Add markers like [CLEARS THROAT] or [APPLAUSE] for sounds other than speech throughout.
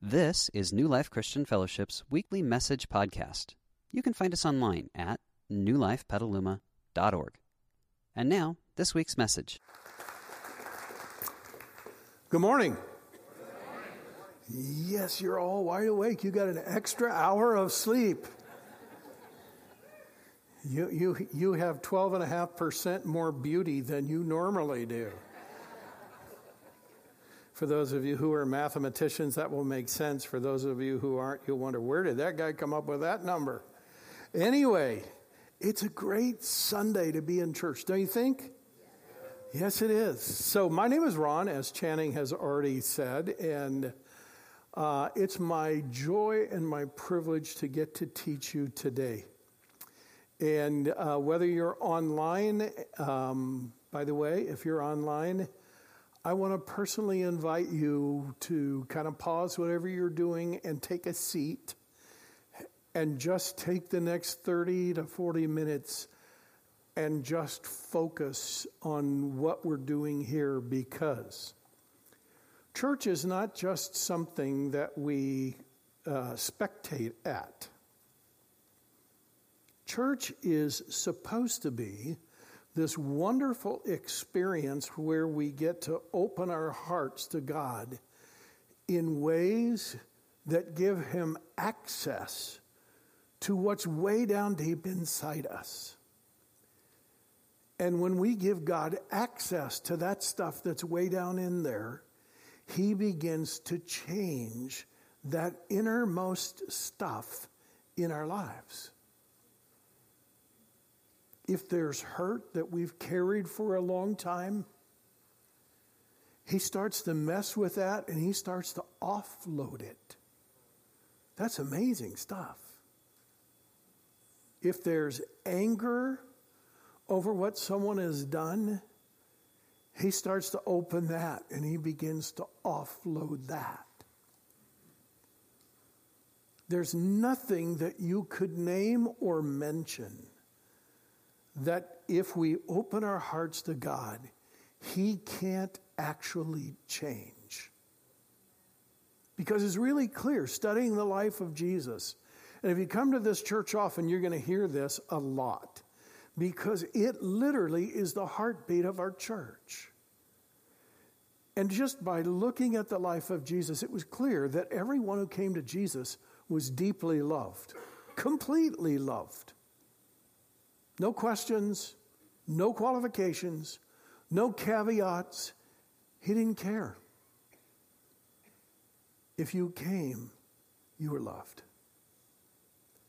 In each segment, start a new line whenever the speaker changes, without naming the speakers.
This is New Life Christian Fellowship's weekly message podcast. You can find us online at newlifepetaluma.org. And now, this week's message.
Good morning. Yes, you're all wide awake. You got an extra hour of sleep. You, you, you have 12.5% more beauty than you normally do. For those of you who are mathematicians, that will make sense. For those of you who aren't, you'll wonder where did that guy come up with that number? Anyway, it's a great Sunday to be in church, don't you think? Yes, it is. So, my name is Ron, as Channing has already said, and uh, it's my joy and my privilege to get to teach you today. And uh, whether you're online, um, by the way, if you're online, I want to personally invite you to kind of pause whatever you're doing and take a seat and just take the next 30 to 40 minutes and just focus on what we're doing here because church is not just something that we uh, spectate at. Church is supposed to be this wonderful experience where we get to open our hearts to God in ways that give Him access to what's way down deep inside us. And when we give God access to that stuff that's way down in there, He begins to change that innermost stuff in our lives if there's hurt that we've carried for a long time, he starts to mess with that and he starts to offload it. That's amazing stuff. If there's anger over what someone has done, he starts to open that and he begins to offload that. There's nothing that you could name or mention that if we open our hearts to God, He can't actually change. Because it's really clear studying the life of Jesus. And if you come to this church often, you're going to hear this a lot because it literally is the heartbeat of our church. And just by looking at the life of Jesus, it was clear that everyone who came to Jesus was deeply loved, completely loved. No questions, no qualifications, no caveats. He didn't care. If you came, you were loved.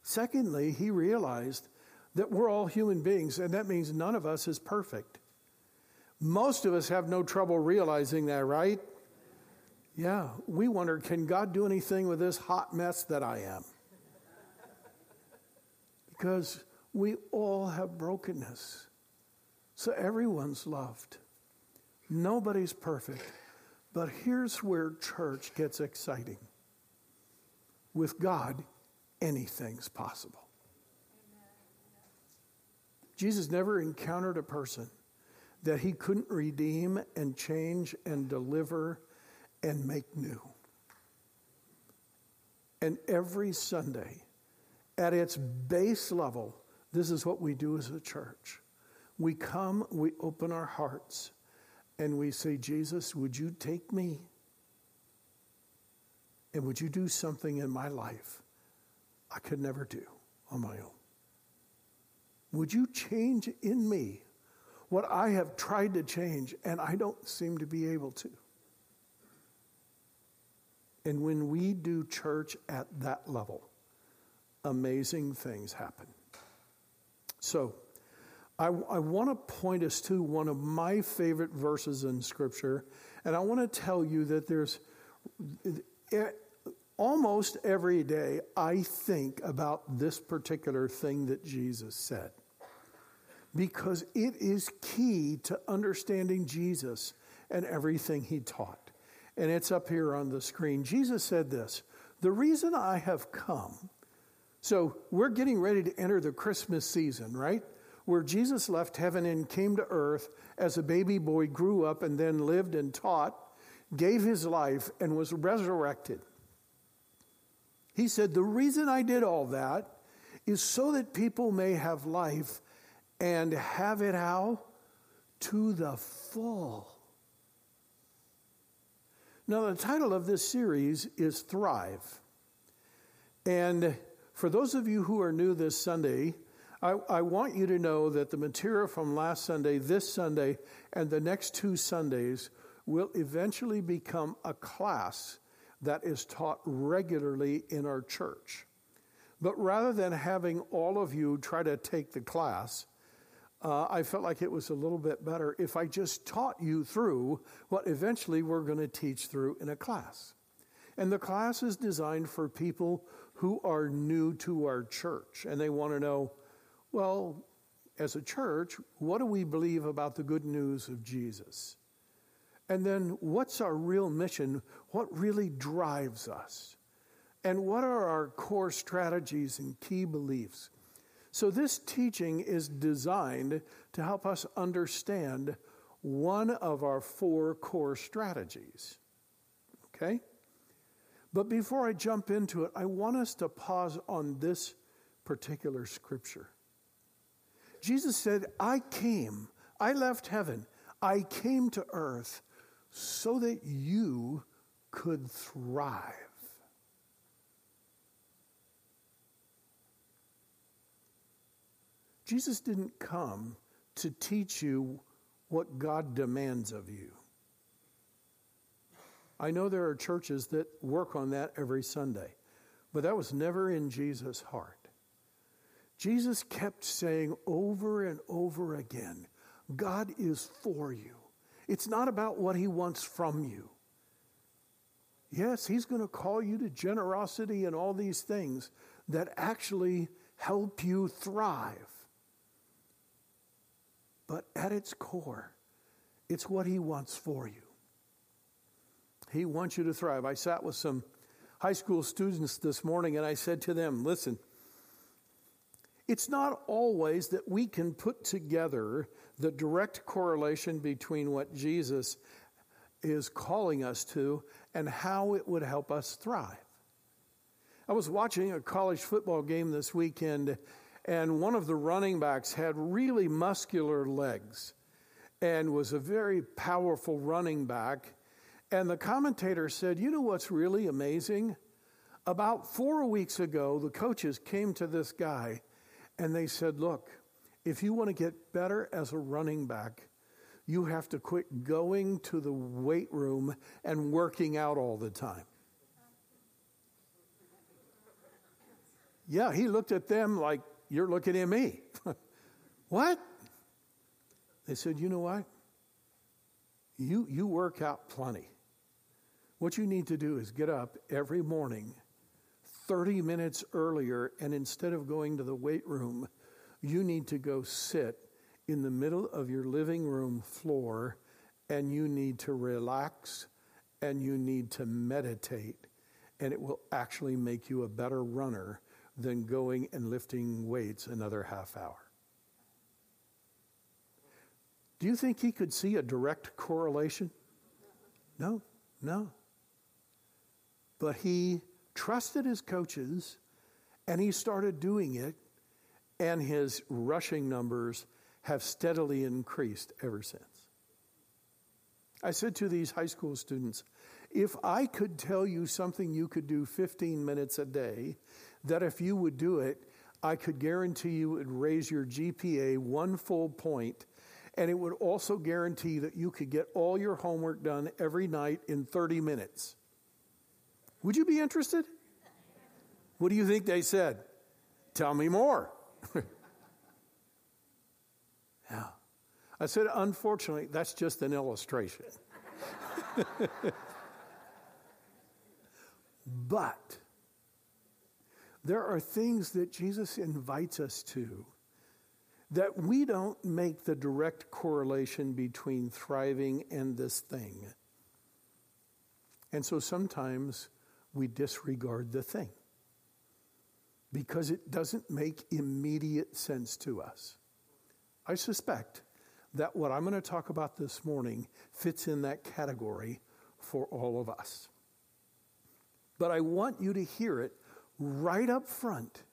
Secondly, he realized that we're all human beings, and that means none of us is perfect. Most of us have no trouble realizing that, right? Yeah, we wonder can God do anything with this hot mess that I am? Because we all have brokenness. So everyone's loved. Nobody's perfect. But here's where church gets exciting. With God, anything's possible. Jesus never encountered a person that he couldn't redeem and change and deliver and make new. And every Sunday, at its base level, this is what we do as a church. We come, we open our hearts, and we say, Jesus, would you take me? And would you do something in my life I could never do on my own? Would you change in me what I have tried to change and I don't seem to be able to? And when we do church at that level, amazing things happen. So, I, I want to point us to one of my favorite verses in Scripture, and I want to tell you that there's almost every day I think about this particular thing that Jesus said because it is key to understanding Jesus and everything he taught. And it's up here on the screen. Jesus said this The reason I have come so we're getting ready to enter the Christmas season, right? Where Jesus left heaven and came to earth as a baby boy, grew up, and then lived and taught, gave his life, and was resurrected. He said, The reason I did all that is so that people may have life and have it how? To the full. Now, the title of this series is Thrive. And for those of you who are new this Sunday, I, I, want you to know that the material from last Sunday, this Sunday, and the next two Sundays will eventually become a class that is taught regularly in our church. But rather than having all of you try to take the class, uh, I felt like it was a little bit better if I just taught you through what eventually we're going to teach through in a class. And the class is designed for people who are new to our church and they want to know, well, as a church, what do we believe about the good news of Jesus? And then what's our real mission? What really drives us? And what are our core strategies and key beliefs? So, this teaching is designed to help us understand one of our four core strategies. Okay? But before I jump into it, I want us to pause on this particular scripture. Jesus said, I came, I left heaven, I came to earth so that you could thrive. Jesus didn't come to teach you what God demands of you. I know there are churches that work on that every Sunday, but that was never in Jesus' heart. Jesus kept saying over and over again, God is for you. It's not about what he wants from you. Yes, he's going to call you to generosity and all these things that actually help you thrive. But at its core, it's what He wants for you. He wants you to thrive. I sat with some high school students this morning and I said to them, listen, it's not always that we can put together the direct correlation between what Jesus is calling us to and how it would help us thrive. I was watching a college football game this weekend and one of the running backs had really muscular legs and was a very powerful running back. And the commentator said, You know what's really amazing? About four weeks ago, the coaches came to this guy and they said, Look, if you want to get better as a running back, you have to quit going to the weight room and working out all the time. Yeah, he looked at them like, you're looking at me. [LAUGHS] what? They said, You know what? You, you work out plenty. What you need to do is get up every morning 30 minutes earlier, and instead of going to the weight room, you need to go sit in the middle of your living room floor and you need to relax and you need to meditate, and it will actually make you a better runner than going and lifting weights another half hour. Do you think he could see a direct correlation? No, no. But he trusted his coaches and he started doing it, and his rushing numbers have steadily increased ever since. I said to these high school students, if I could tell you something you could do 15 minutes a day that if you would do it, I could guarantee you it would raise your GPA one full point, and it would also guarantee that you could get all your homework done every night in 30 minutes. Would you be interested? What do you think they said? Tell me more. [LAUGHS] yeah. I said, unfortunately, that's just an illustration. [LAUGHS] but there are things that Jesus invites us to that we don't make the direct correlation between thriving and this thing. And so sometimes we disregard the thing because it doesn't make immediate sense to us. I suspect that what I'm going to talk about this morning fits in that category for all of us. But I want you to hear it right up front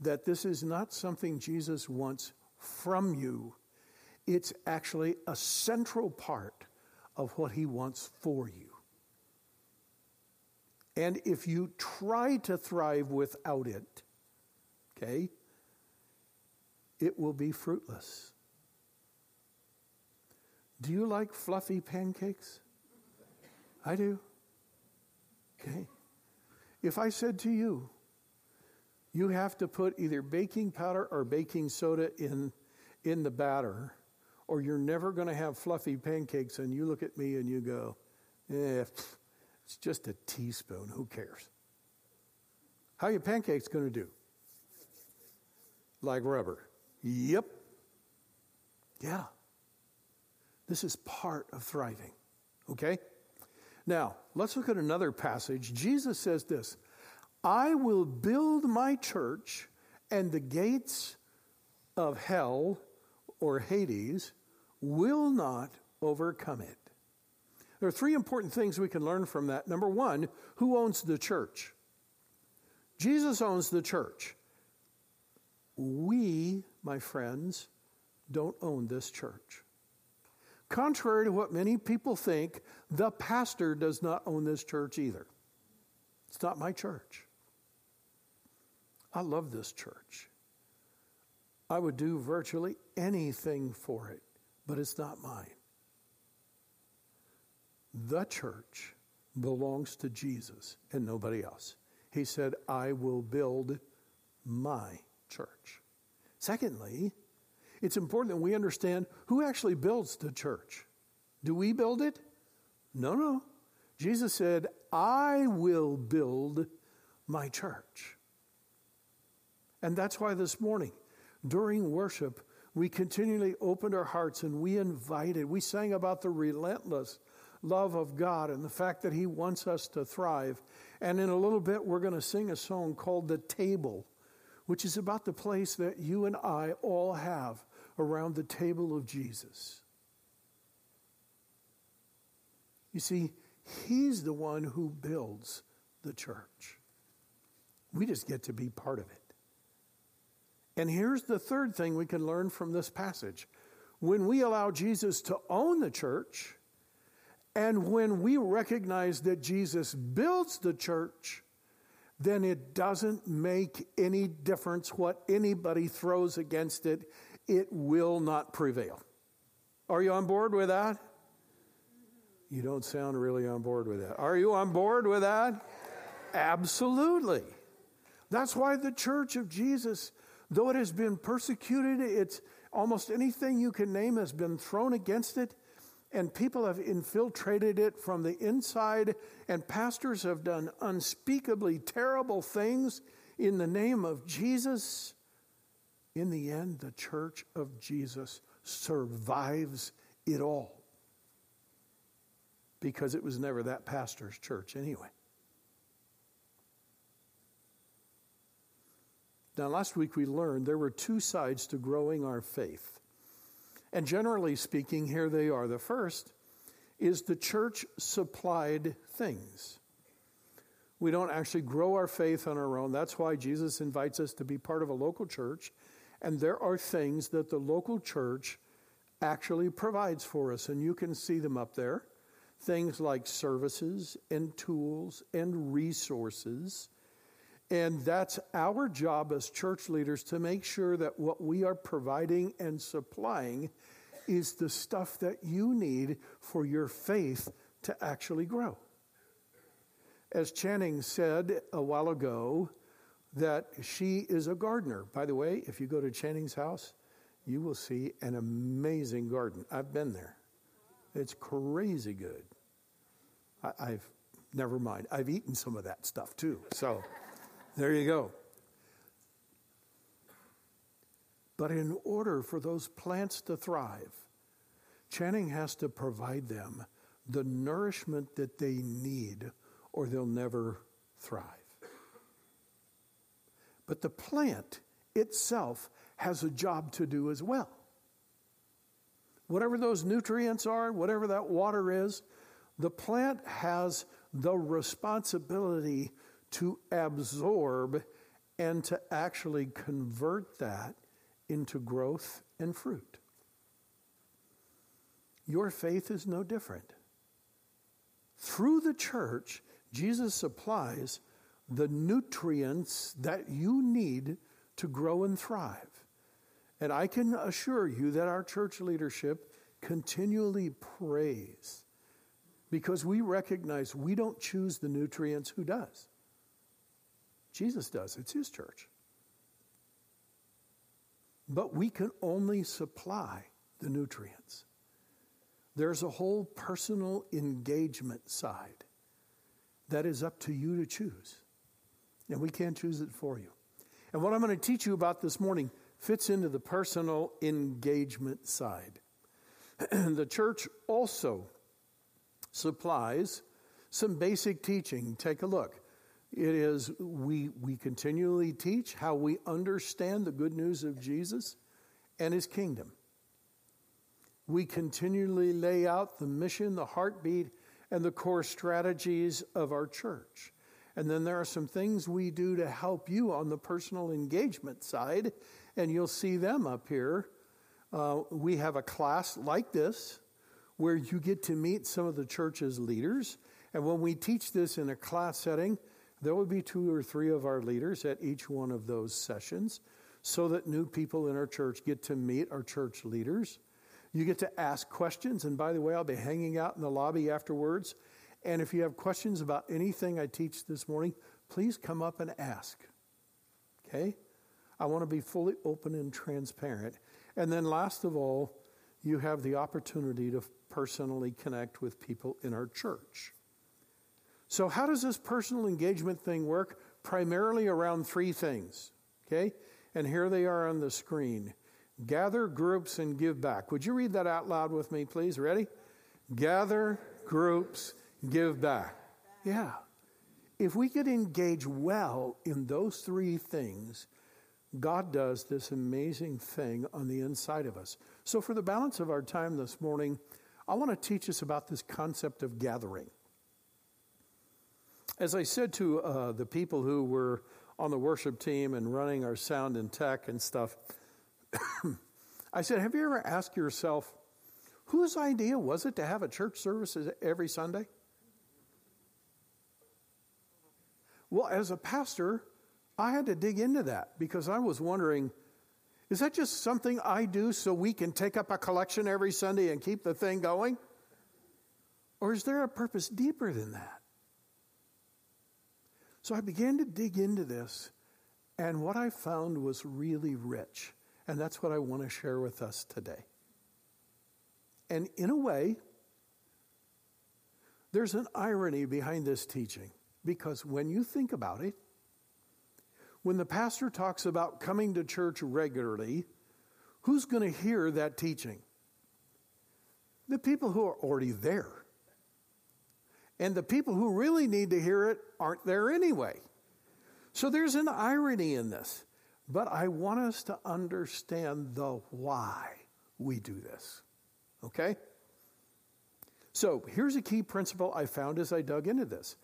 that this is not something Jesus wants from you. It's actually a central part of what he wants for you. And if you try to thrive without it, okay, it will be fruitless. Do you like fluffy pancakes? I do. Okay. If I said to you, you have to put either baking powder or baking soda in, in the batter, or you're never going to have fluffy pancakes, and you look at me and you go, eh, it's just a teaspoon. Who cares? How your pancakes going to do? Like rubber. Yep. Yeah. This is part of thriving. Okay? Now, let's look at another passage. Jesus says this I will build my church, and the gates of hell or Hades will not overcome it. There are three important things we can learn from that. Number one, who owns the church? Jesus owns the church. We, my friends, don't own this church. Contrary to what many people think, the pastor does not own this church either. It's not my church. I love this church. I would do virtually anything for it, but it's not mine. The church belongs to Jesus and nobody else. He said, I will build my church. Secondly, it's important that we understand who actually builds the church. Do we build it? No, no. Jesus said, I will build my church. And that's why this morning, during worship, we continually opened our hearts and we invited, we sang about the relentless love of God and the fact that He wants us to thrive. And in a little bit, we're going to sing a song called The Table, which is about the place that you and I all have around the table of Jesus. You see, He's the one who builds the church. We just get to be part of it. And here's the third thing we can learn from this passage. When we allow Jesus to own the church, and when we recognize that Jesus builds the church, then it doesn't make any difference what anybody throws against it. It will not prevail. Are you on board with that? You don't sound really on board with that. Are you on board with that? Absolutely. That's why the church of Jesus, though it has been persecuted, it's almost anything you can name has been thrown against it and people have infiltrated it from the inside, and pastors have done unspeakably terrible things in the name of Jesus. In the end, the church of Jesus survives it all because it was never that pastor's church anyway. Now, last week we learned there were two sides to growing our faith. And generally speaking, here they are. The first is the church supplied things. We don't actually grow our faith on our own. That's why Jesus invites us to be part of a local church. And there are things that the local church actually provides for us, and you can see them up there. Things like services and tools and resources. And that's our job as church leaders to make sure that what we are providing and supplying is the stuff that you need for your faith to actually grow. As Channing said a while ago, that she is a gardener. By the way, if you go to Channing's house, you will see an amazing garden. I've been there. It's crazy good. I, have never mind. I've eaten some of that stuff too. So. There you go. But in order for those plants to thrive, Channing has to provide them the nourishment that they need, or they'll never thrive. But the plant itself has a job to do as well. Whatever those nutrients are, whatever that water is, the plant has the responsibility to absorb and to actually convert that into growth and fruit. Your faith is no different. Through the church, Jesus supplies the nutrients that you need to grow and thrive. And I can assure you that our church leadership continually prays because we recognize we don't choose the nutrients. Who does? Jesus does. It's his church. But we can only supply the nutrients. There's a whole personal engagement side that is up to you to choose. And we can't choose it for you. And what I'm going to teach you about this morning fits into the personal engagement side. [CLEARS THROAT] the church also supplies some basic teaching. Take a look. It is we we continually teach how we understand the good news of Jesus and his kingdom. We continually lay out the mission, the heartbeat, and the core strategies of our church. And then there are some things we do to help you on the personal engagement side, and you'll see them up here. Uh, we have a class like this where you get to meet some of the church's leaders. And when we teach this in a class setting, there will be two or three of our leaders at each one of those sessions so that new people in our church get to meet our church leaders. You get to ask questions. And by the way, I'll be hanging out in the lobby afterwards. And if you have questions about anything I teach this morning, please come up and ask. Okay? I want to be fully open and transparent. And then, last of all, you have the opportunity to personally connect with people in our church. So, how does this personal engagement thing work? Primarily around three things, okay? And here they are on the screen gather groups and give back. Would you read that out loud with me, please? Ready? Gather groups, give back. Yeah. If we could engage well in those three things, God does this amazing thing on the inside of us. So, for the balance of our time this morning, I want to teach us about this concept of gathering. As I said to uh, the people who were on the worship team and running our sound and tech and stuff, [COUGHS] I said, Have you ever asked yourself, whose idea was it to have a church service every Sunday? Well, as a pastor, I had to dig into that because I was wondering is that just something I do so we can take up a collection every Sunday and keep the thing going? Or is there a purpose deeper than that? So I began to dig into this, and what I found was really rich. And that's what I want to share with us today. And in a way, there's an irony behind this teaching because when you think about it, when the pastor talks about coming to church regularly, who's going to hear that teaching? The people who are already there. And the people who really need to hear it aren't there anyway. So there's an irony in this. But I want us to understand the why we do this. Okay? So here's a key principle I found as I dug into this.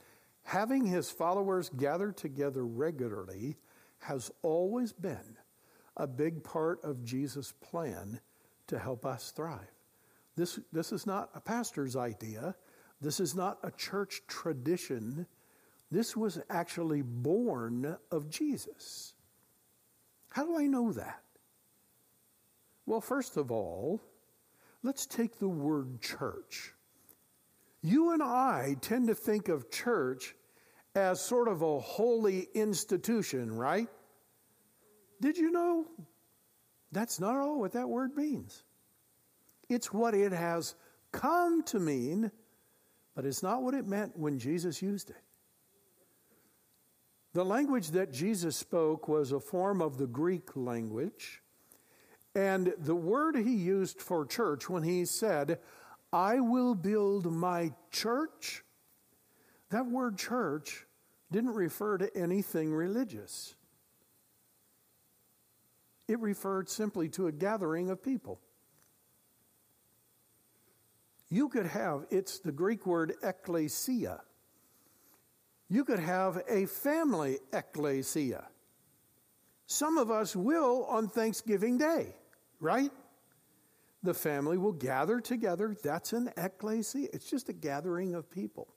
Having his followers gather together regularly has always been a big part of Jesus' plan to help us thrive. This, this is not a pastor's idea. This is not a church tradition. This was actually born of Jesus. How do I know that? Well, first of all, let's take the word church. You and I tend to think of church as sort of a holy institution, right? Did you know that's not all what that word means? It's what it has come to mean but it's not what it meant when Jesus used it. The language that Jesus spoke was a form of the Greek language. And the word he used for church when he said, I will build my church, that word church didn't refer to anything religious. It referred simply to a gathering of people. You could have, it's the Greek word ekklesia. You could have a family ecclesia. Some of us will on Thanksgiving Day, right? The family will gather together. That's an ecclesia. It's just a gathering of people.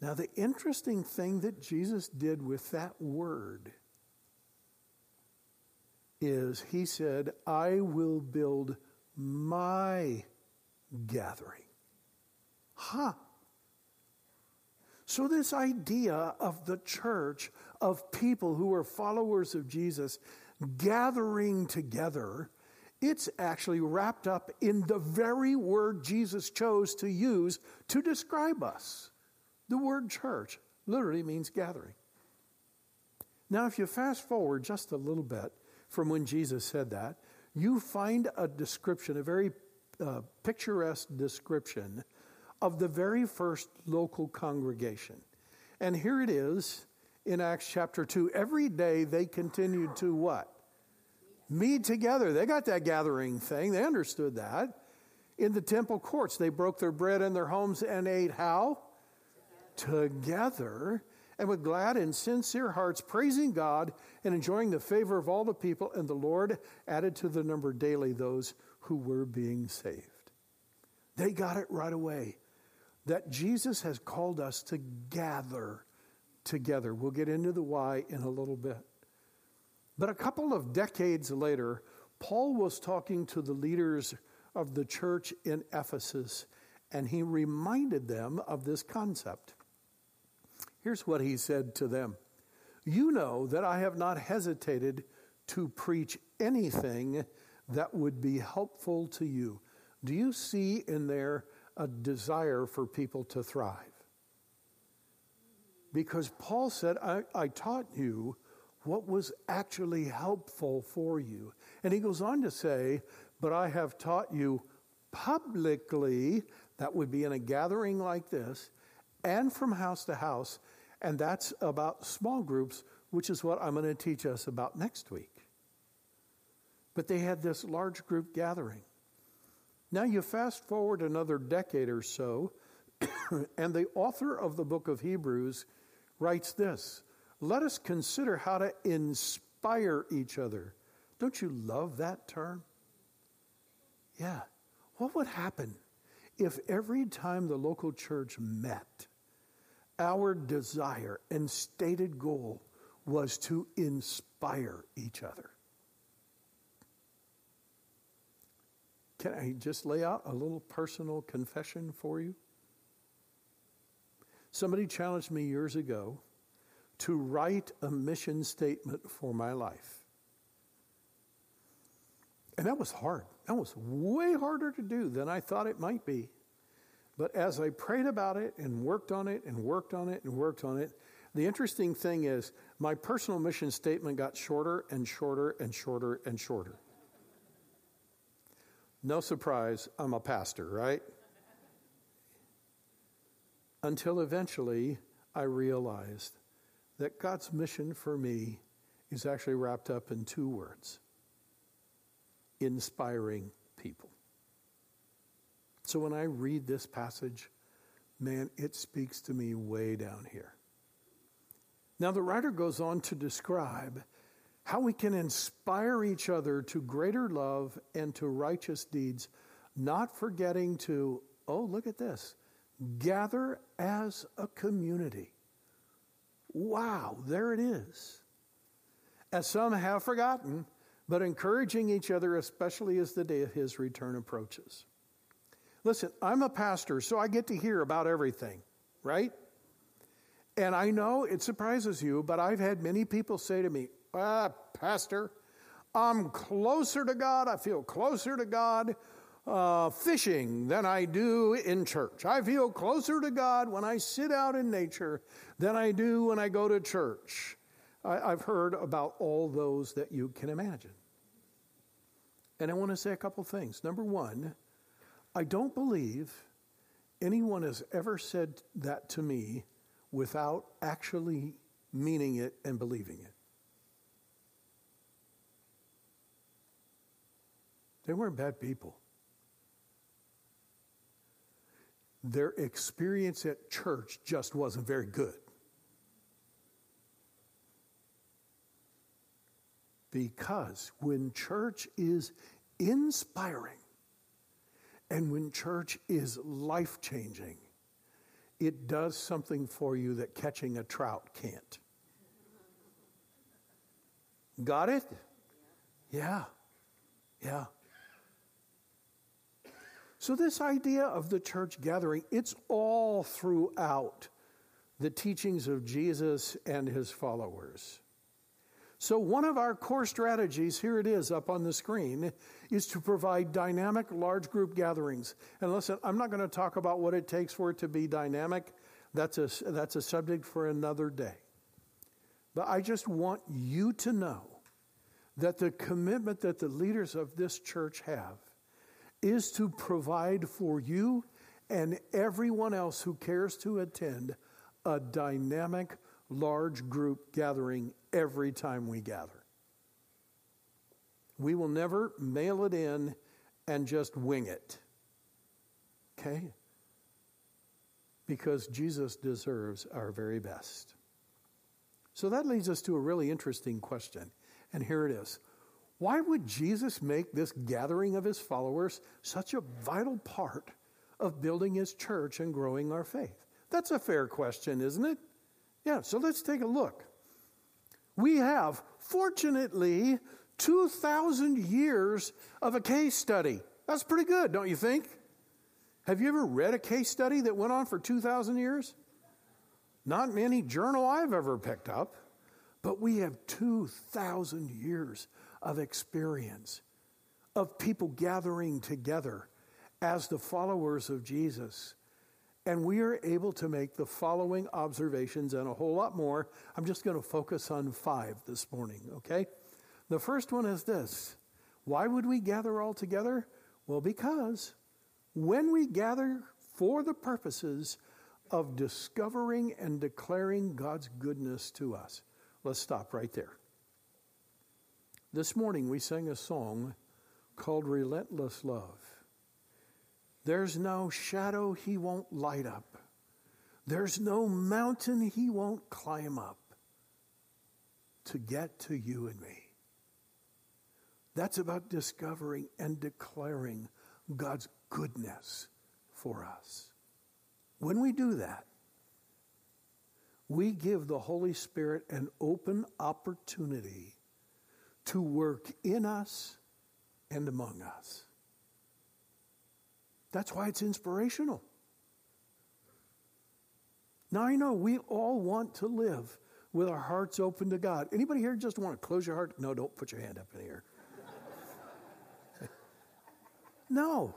Now, the interesting thing that Jesus did with that word is he said, I will build my gathering. Huh. So, this idea of the church, of people who are followers of Jesus gathering together, it's actually wrapped up in the very word Jesus chose to use to describe us. The word church literally means gathering. Now, if you fast forward just a little bit from when Jesus said that, you find a description, a very uh, picturesque description of the very first local congregation. And here it is in Acts chapter 2. Every day they continued to what? Meet together. They got that gathering thing, they understood that. In the temple courts, they broke their bread in their homes and ate how? Together and with glad and sincere hearts, praising God and enjoying the favor of all the people. And the Lord added to the number daily those who were being saved. They got it right away that Jesus has called us to gather together. We'll get into the why in a little bit. But a couple of decades later, Paul was talking to the leaders of the church in Ephesus, and he reminded them of this concept. Here's what he said to them You know that I have not hesitated to preach anything that would be helpful to you. Do you see in there a desire for people to thrive? Because Paul said, I, I taught you what was actually helpful for you. And he goes on to say, But I have taught you publicly, that would be in a gathering like this, and from house to house. And that's about small groups, which is what I'm going to teach us about next week. But they had this large group gathering. Now you fast forward another decade or so, [COUGHS] and the author of the book of Hebrews writes this Let us consider how to inspire each other. Don't you love that term? Yeah. What would happen if every time the local church met, our desire and stated goal was to inspire each other? Can I just lay out a little personal confession for you? Somebody challenged me years ago to write a mission statement for my life. And that was hard. That was way harder to do than I thought it might be. But as I prayed about it and worked on it and worked on it and worked on it, the interesting thing is my personal mission statement got shorter and shorter and shorter and shorter. No surprise, I'm a pastor, right? Until eventually I realized that God's mission for me is actually wrapped up in two words inspiring people. So when I read this passage, man, it speaks to me way down here. Now, the writer goes on to describe how we can inspire each other to greater love and to righteous deeds, not forgetting to, oh, look at this, gather as a community. Wow, there it is. As some have forgotten, but encouraging each other, especially as the day of his return approaches. Listen, I'm a pastor, so I get to hear about everything, right? And I know it surprises you, but I've had many people say to me, ah, Pastor, I'm closer to God, I feel closer to God uh, fishing than I do in church. I feel closer to God when I sit out in nature than I do when I go to church. I, I've heard about all those that you can imagine. And I want to say a couple things. Number one, I don't believe anyone has ever said that to me without actually meaning it and believing it. They weren't bad people. Their experience at church just wasn't very good. Because when church is inspiring and when church is life changing, it does something for you that catching a trout can't. Got it? Yeah. Yeah. So, this idea of the church gathering, it's all throughout the teachings of Jesus and his followers. So, one of our core strategies, here it is up on the screen, is to provide dynamic large group gatherings. And listen, I'm not going to talk about what it takes for it to be dynamic, that's a, that's a subject for another day. But I just want you to know that the commitment that the leaders of this church have is to provide for you and everyone else who cares to attend a dynamic large group gathering every time we gather. We will never mail it in and just wing it. Okay? Because Jesus deserves our very best. So that leads us to a really interesting question. And here it is Why would Jesus make this gathering of his followers such a vital part of building his church and growing our faith? That's a fair question, isn't it? Yeah, so let's take a look. We have, fortunately, 2,000 years of a case study. That's pretty good, don't you think? Have you ever read a case study that went on for 2,000 years? Not in any journal I've ever picked up, but we have 2,000 years of experience of people gathering together as the followers of Jesus and we are able to make the following observations and a whole lot more. I'm just going to focus on five this morning, okay? The first one is this Why would we gather all together? Well, because when we gather for the purposes of discovering and declaring God's goodness to us, let's stop right there. This morning we sang a song called Relentless Love. There's no shadow he won't light up. There's no mountain he won't climb up to get to you and me. That's about discovering and declaring God's goodness for us. When we do that, we give the Holy Spirit an open opportunity to work in us and among us. That's why it's inspirational. Now I know we all want to live with our hearts open to God. Anybody here just want to close your heart? No, don't put your hand up in here. [LAUGHS] no.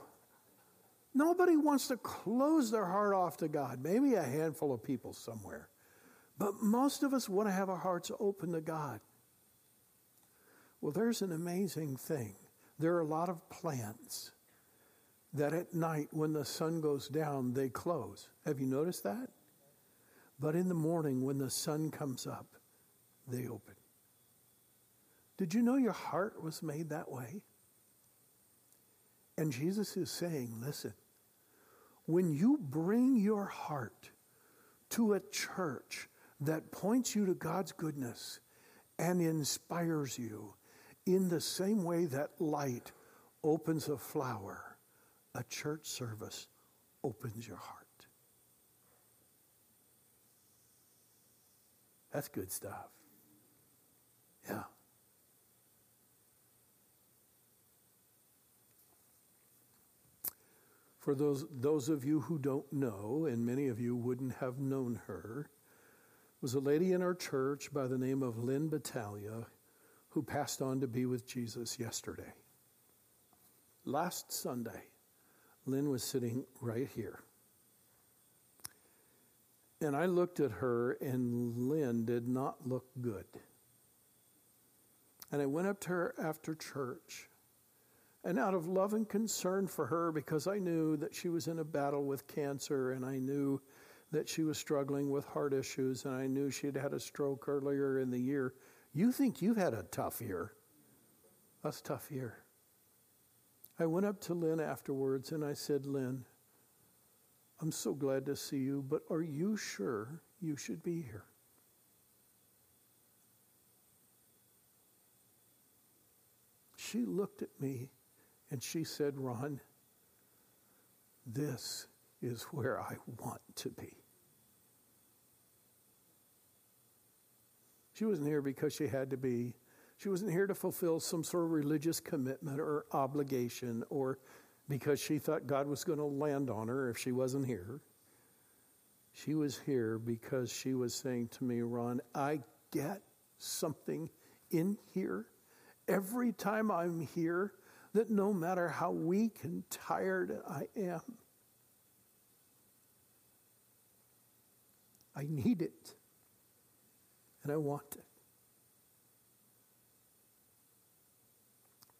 Nobody wants to close their heart off to God. Maybe a handful of people somewhere. But most of us want to have our hearts open to God. Well, there's an amazing thing. There are a lot of plants that at night when the sun goes down, they close. Have you noticed that? But in the morning when the sun comes up, they open. Did you know your heart was made that way? And Jesus is saying, listen, when you bring your heart to a church that points you to God's goodness and inspires you in the same way that light opens a flower, a church service opens your heart. That's good stuff. Yeah. For those, those of you who don't know, and many of you wouldn't have known her, was a lady in our church by the name of Lynn Battaglia who passed on to be with Jesus yesterday. Last Sunday, Lynn was sitting right here. And I looked at her, and Lynn did not look good. And I went up to her after church. And out of love and concern for her, because I knew that she was in a battle with cancer, and I knew that she was struggling with heart issues, and I knew she'd had a stroke earlier in the year. You think you've had a tough year. That's tough year. I went up to Lynn afterwards and I said, Lynn, I'm so glad to see you, but are you sure you should be here? she looked at me and she said, Ron, this is where I want to be. She wasn't here because she had to be. She wasn't here to fulfill some sort of religious commitment or obligation or because she thought God was going to land on her if she wasn't here. She was here because she was saying to me, Ron, I get something in here every time I'm here that no matter how weak and tired I am, I need it and I want it.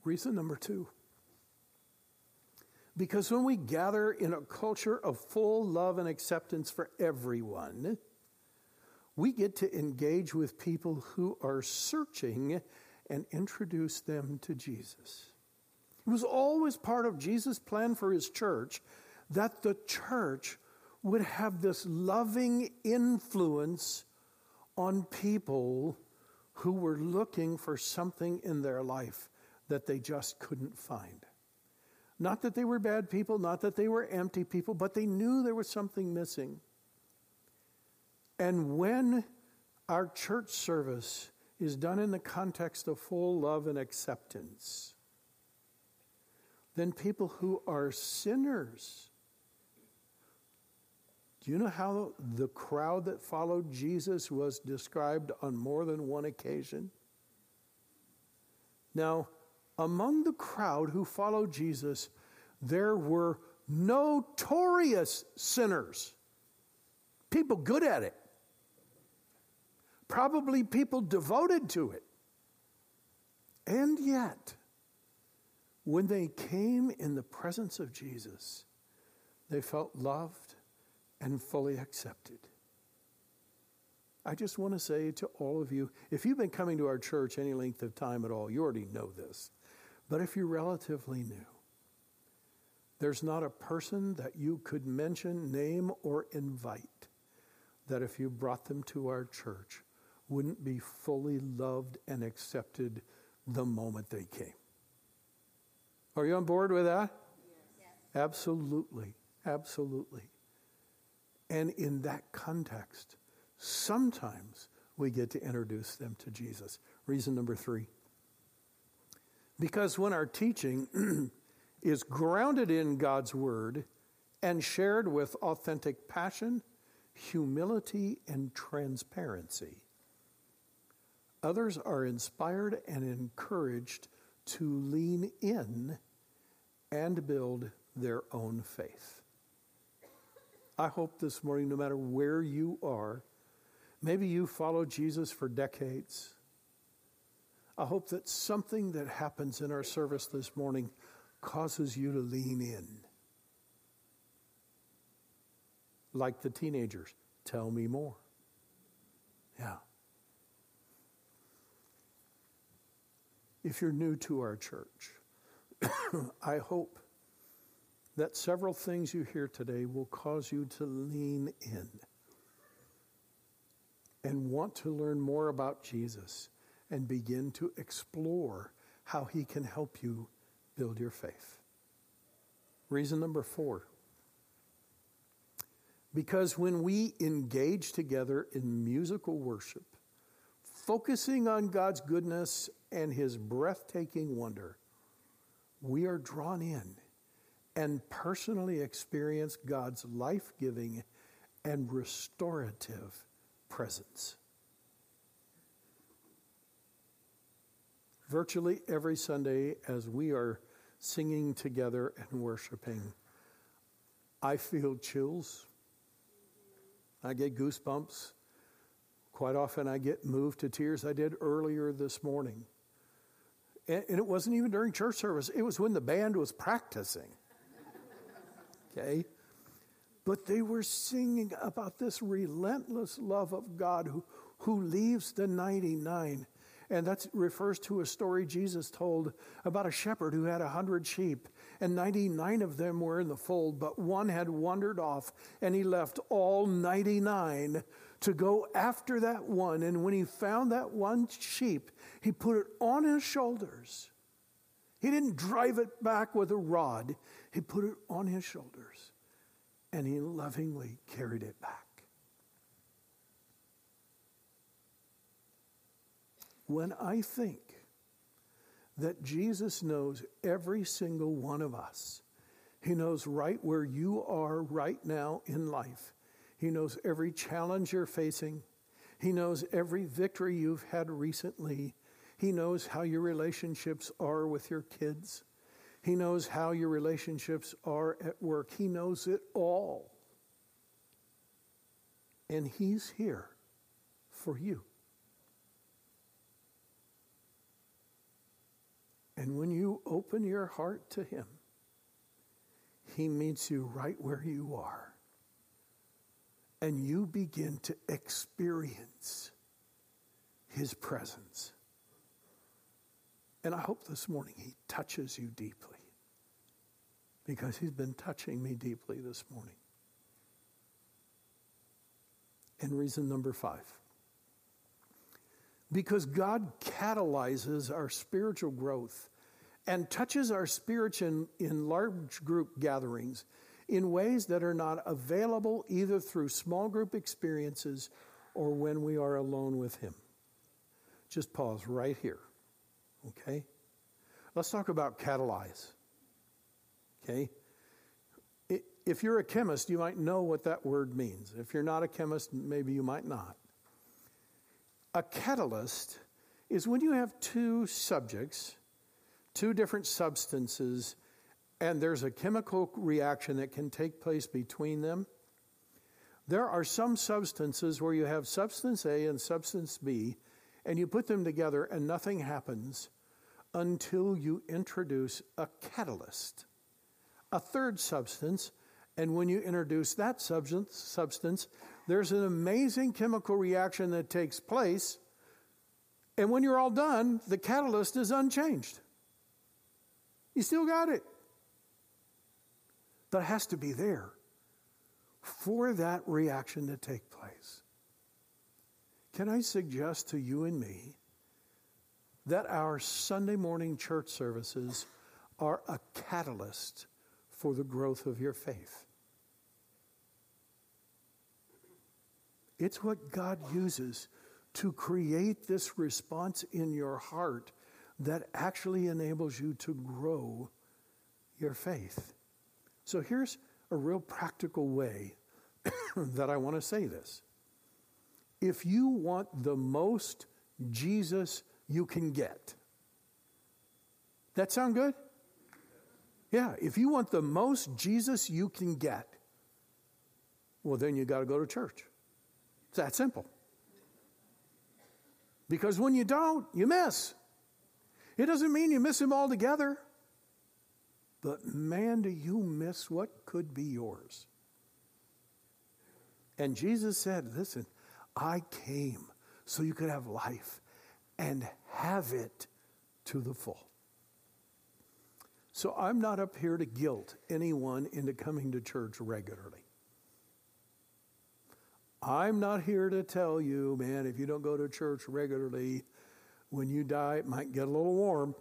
Reason number two. Because when we gather in a culture of full love and acceptance for everyone, we get to engage with people who are searching and introduce them to Jesus. It was always part of Jesus' plan for his church that the church would have this loving influence on people who were looking for something in their life that they just couldn't find. Not that they were bad people, not that they were empty people, but they knew there was something missing. And when our church service is done in the context of full love and acceptance, then people who are sinners, do you know how the crowd that followed Jesus was described on more than one occasion? Now, among the crowd who followed Jesus, there were notorious sinners, people good at it probably people devoted to it. And yet, when they came in the presence of Jesus, they felt loved and fully accepted. I just want to say to all of you if you've been coming to our church any length of time at all, you already know this. But if you're relatively new, there's not a person that you could mention, name, or invite that if you brought them to our church wouldn't be fully loved and accepted the moment they came. Are you on board with that? Yes. Absolutely. Absolutely. And in that context, sometimes we get to introduce them to Jesus. Reason number three. Because when our teaching [CLEARS THROAT] is grounded in God's Word and shared with authentic passion, humility, and transparency, Others are inspired and encouraged to lean in and build their own faith. I hope this morning, no matter where you are, maybe you followed Jesus for decades. I hope that something that happens in our service this morning causes you to lean in. Like the teenagers, tell me more. Yeah. if you're new to our church, [COUGHS] I hope that several things you hear today will cause you to lean in and want to learn more about Jesus and begin to explore how he can help you build your faith. Reason number four because when we engage together in musical worship, focusing on God's goodness and his breathtaking wonder, we are drawn in and personally experience God's life giving and restorative presence. Virtually every Sunday, as we are singing together and worshiping, I feel chills. I get goosebumps. Quite often, I get moved to tears. I did earlier this morning. And, and it wasn't even during church service, it was when the band was practicing. Okay? But they were singing about this relentless love of God who, who leaves the 99. And that refers to a story Jesus told about a shepherd who had a hundred sheep, and 99 of them were in the fold, but one had wandered off, and he left all 99 to go after that one. And when he found that one sheep, he put it on his shoulders He didn't drive it back with a rod, he put it on his shoulders and he lovingly carried it back. When I think that Jesus knows every single one of us, He knows right where you are right now in life. He knows every challenge you're facing. He knows every victory you've had recently. He knows how your relationships are with your kids. He knows how your relationships are at work. He knows it all. And He's here for you. And when you open your heart to Him, He meets you right where you are. And you begin to experience His presence. And I hope this morning He touches you deeply because He's been touching me deeply this morning. And reason number five because God catalyzes our spiritual growth and touches our spirits in, in large group gatherings in ways that are not available either through small group experiences or when we are alone with Him. Just pause right here. Okay? Let's talk about catalyze. Okay? If you're a chemist, you might know what that word means. If you're not a chemist, maybe you might not. A catalyst is when you have two subjects, two different substances, and there's a chemical reaction that can take place between them. There are some substances where you have substance A and substance B, and you put them together and nothing happens until you introduce a catalyst, a third substance. And when you introduce that substance, substance, there's an amazing chemical reaction that takes place. And when you're all done, the catalyst is unchanged. You still got it. But it has to be there for that reaction to take place. Can I suggest to you and me that our Sunday morning church services are a catalyst for the growth of your faith? It's what God uses to create this response in your heart that actually enables you to grow your faith. So here's a real practical way [COUGHS] that I want to say this. If you want the most Jesus you can get, that sound good? Yeah, if you want the most Jesus you can get, well, then you got to go to church. It's that simple. Because when you don't, you miss. It doesn't mean you miss him altogether. But man, do you miss what could be yours. And Jesus said, Listen, I came so you could have life and have it to the full. So I'm not up here to guilt anyone into coming to church regularly. I'm not here to tell you, man, if you don't go to church regularly, when you die, it might get a little warm.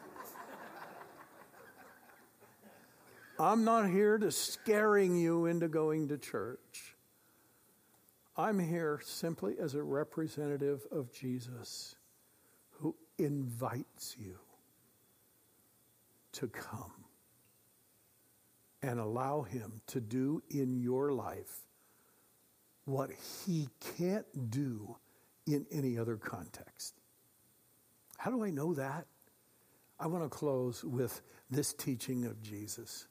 [LAUGHS] I'm not here to scaring you into going to church. I'm here simply as a representative of Jesus who invites you to come and allow him to do in your life what he can't do in any other context. How do I know that? I want to close with this teaching of Jesus.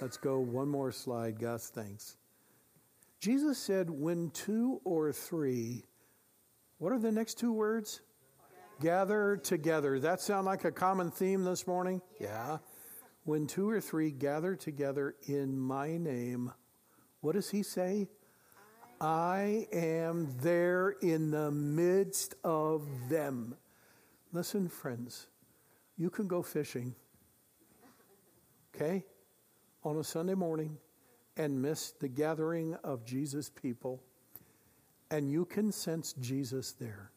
Let's go one more slide, Gus. Thanks. Jesus said, when two or three, what are the next two words? Gather together. That sound like a common theme this morning? Yeah. When two or three gather together in my name, what does he say? I am there in the midst of them. Listen, friends, you can go fishing, okay, on a Sunday morning and miss the gathering of Jesus' people, and you can sense Jesus there.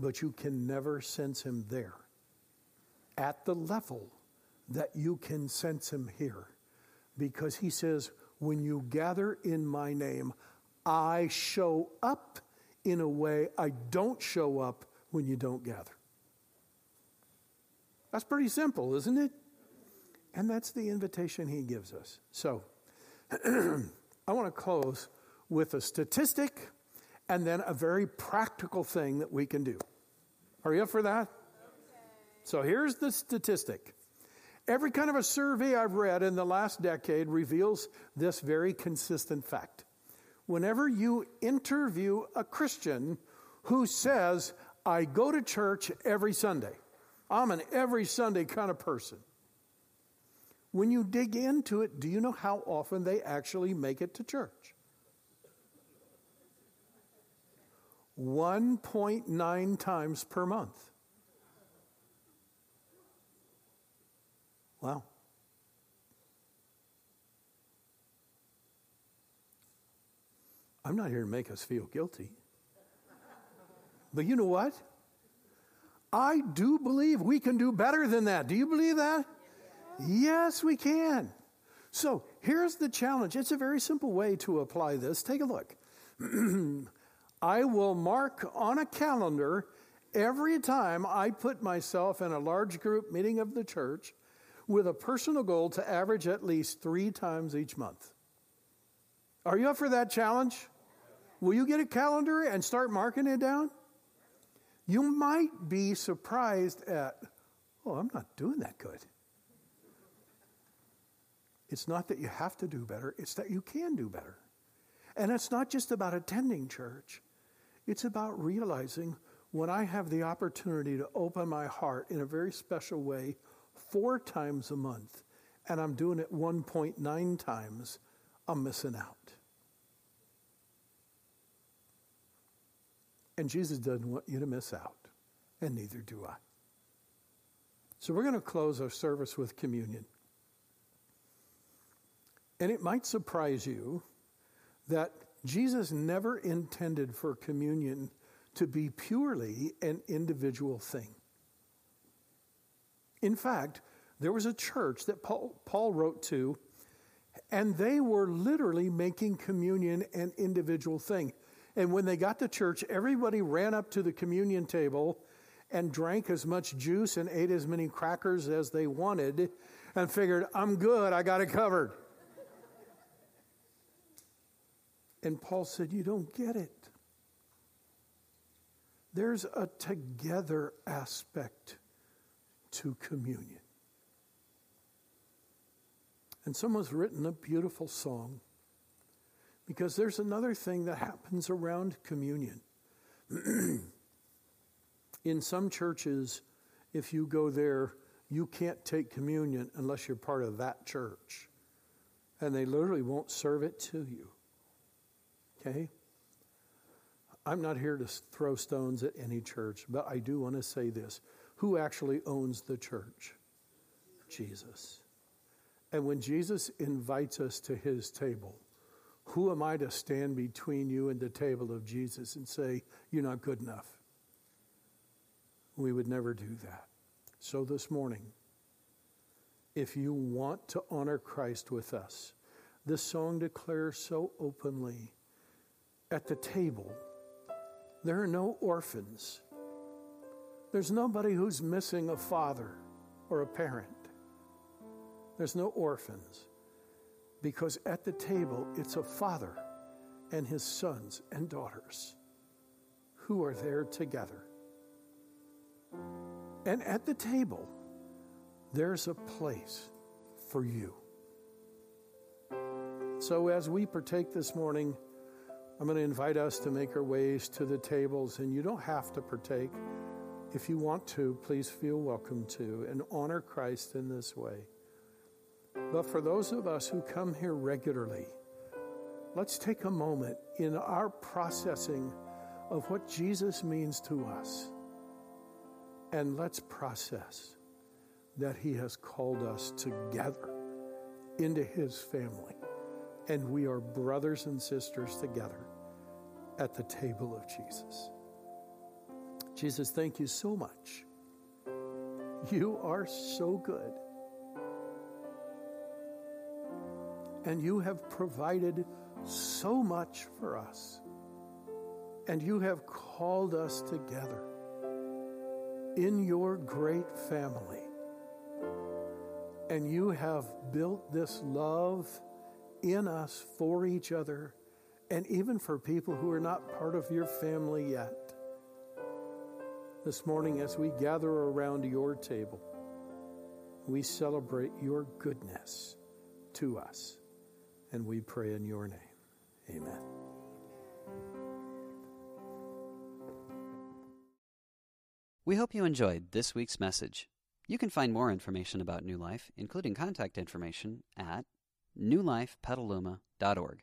but you can never sense him there at the level that you can sense him here. Because he says, when you gather in my name, I show up in a way I don't show up when you don't gather. That's pretty simple, isn't it? And that's the invitation he gives us. So, [CLEARS THROAT] I want to close with a statistic and then a very practical thing that we can do. Are you up for that? So here's the statistic. Every kind of a survey I've read in the last decade reveals this very consistent fact. Whenever you interview a Christian who says, I go to church every Sunday, I'm an every Sunday kind of person. When you dig into it, do you know how often they actually make it to church? 1.9 times per month. Wow. I'm not here to make us feel guilty. But you know what? I do believe we can do better than that. Do you believe that? Yes, we can. So here's the challenge. It's a very simple way to apply this. Take a look. [CLEARS THROAT] I will mark on a calendar every time I put myself in a large group meeting of the church with a personal goal to average at least three times each month. Are you up for that challenge? Will you get a calendar and start marking it down? You might be surprised at, oh, I'm not doing that good. It's not that you have to do better, it's that you can do better. And it's not just about attending church, it's about realizing when I have the opportunity to open my heart in a very special way four times a month, and I'm doing it 1.9 times, I'm missing out. And Jesus doesn't want you to miss out, and neither do I. So we're going to close our service with communion. And it might surprise you that Jesus never intended for communion to be purely an individual thing. In fact, there was a church that Paul, Paul, wrote to, and they were literally making communion an individual thing. And when they got to church, everybody ran up to the communion table and drank as much juice and ate as many crackers as they wanted and figured, I'm good, I got it covered. And Paul said, You don't get it. There's a together aspect to communion. And someone's written a beautiful song because there's another thing that happens around communion. [CLEARS THROAT] In some churches, if you go there, you can't take communion unless you're part of that church. And they literally won't serve it to you. Okay? I'm not here to throw stones at any church, but I do want to say this. Who actually owns the church? Jesus. And when Jesus invites us to his table, who am I to stand between you and the table of Jesus and say, You're not good enough? We would never do that. So this morning, if you want to honor Christ with us, this song declares so openly at the table, there are no orphans. There's nobody who's missing a father or a parent. There's no orphans. Because at the table, it's a father and his sons and daughters who are there together. And at the table, there's a place for you. So as we partake this morning, I'm going to invite us to make our ways to the tables, and you don't have to partake. If you want to, please feel welcome to and honor Christ in this way. But for those of us who come here regularly, let's take a moment in our processing of what Jesus means to us, and let's process that He has called us together into His family, and we are brothers and sisters together at the table of Jesus. Jesus, thank you so much. You are so good. And you have provided so much for us. And you have called us together in your great family. And you have built this love in us for each other and even for people who are not part of your family yet. This morning, as we gather around your table, we celebrate your goodness to us. And we pray in your name. Amen.
We hope you enjoyed this week's message. You can find more information about New Life, including contact information, at newlifepetaluma.org.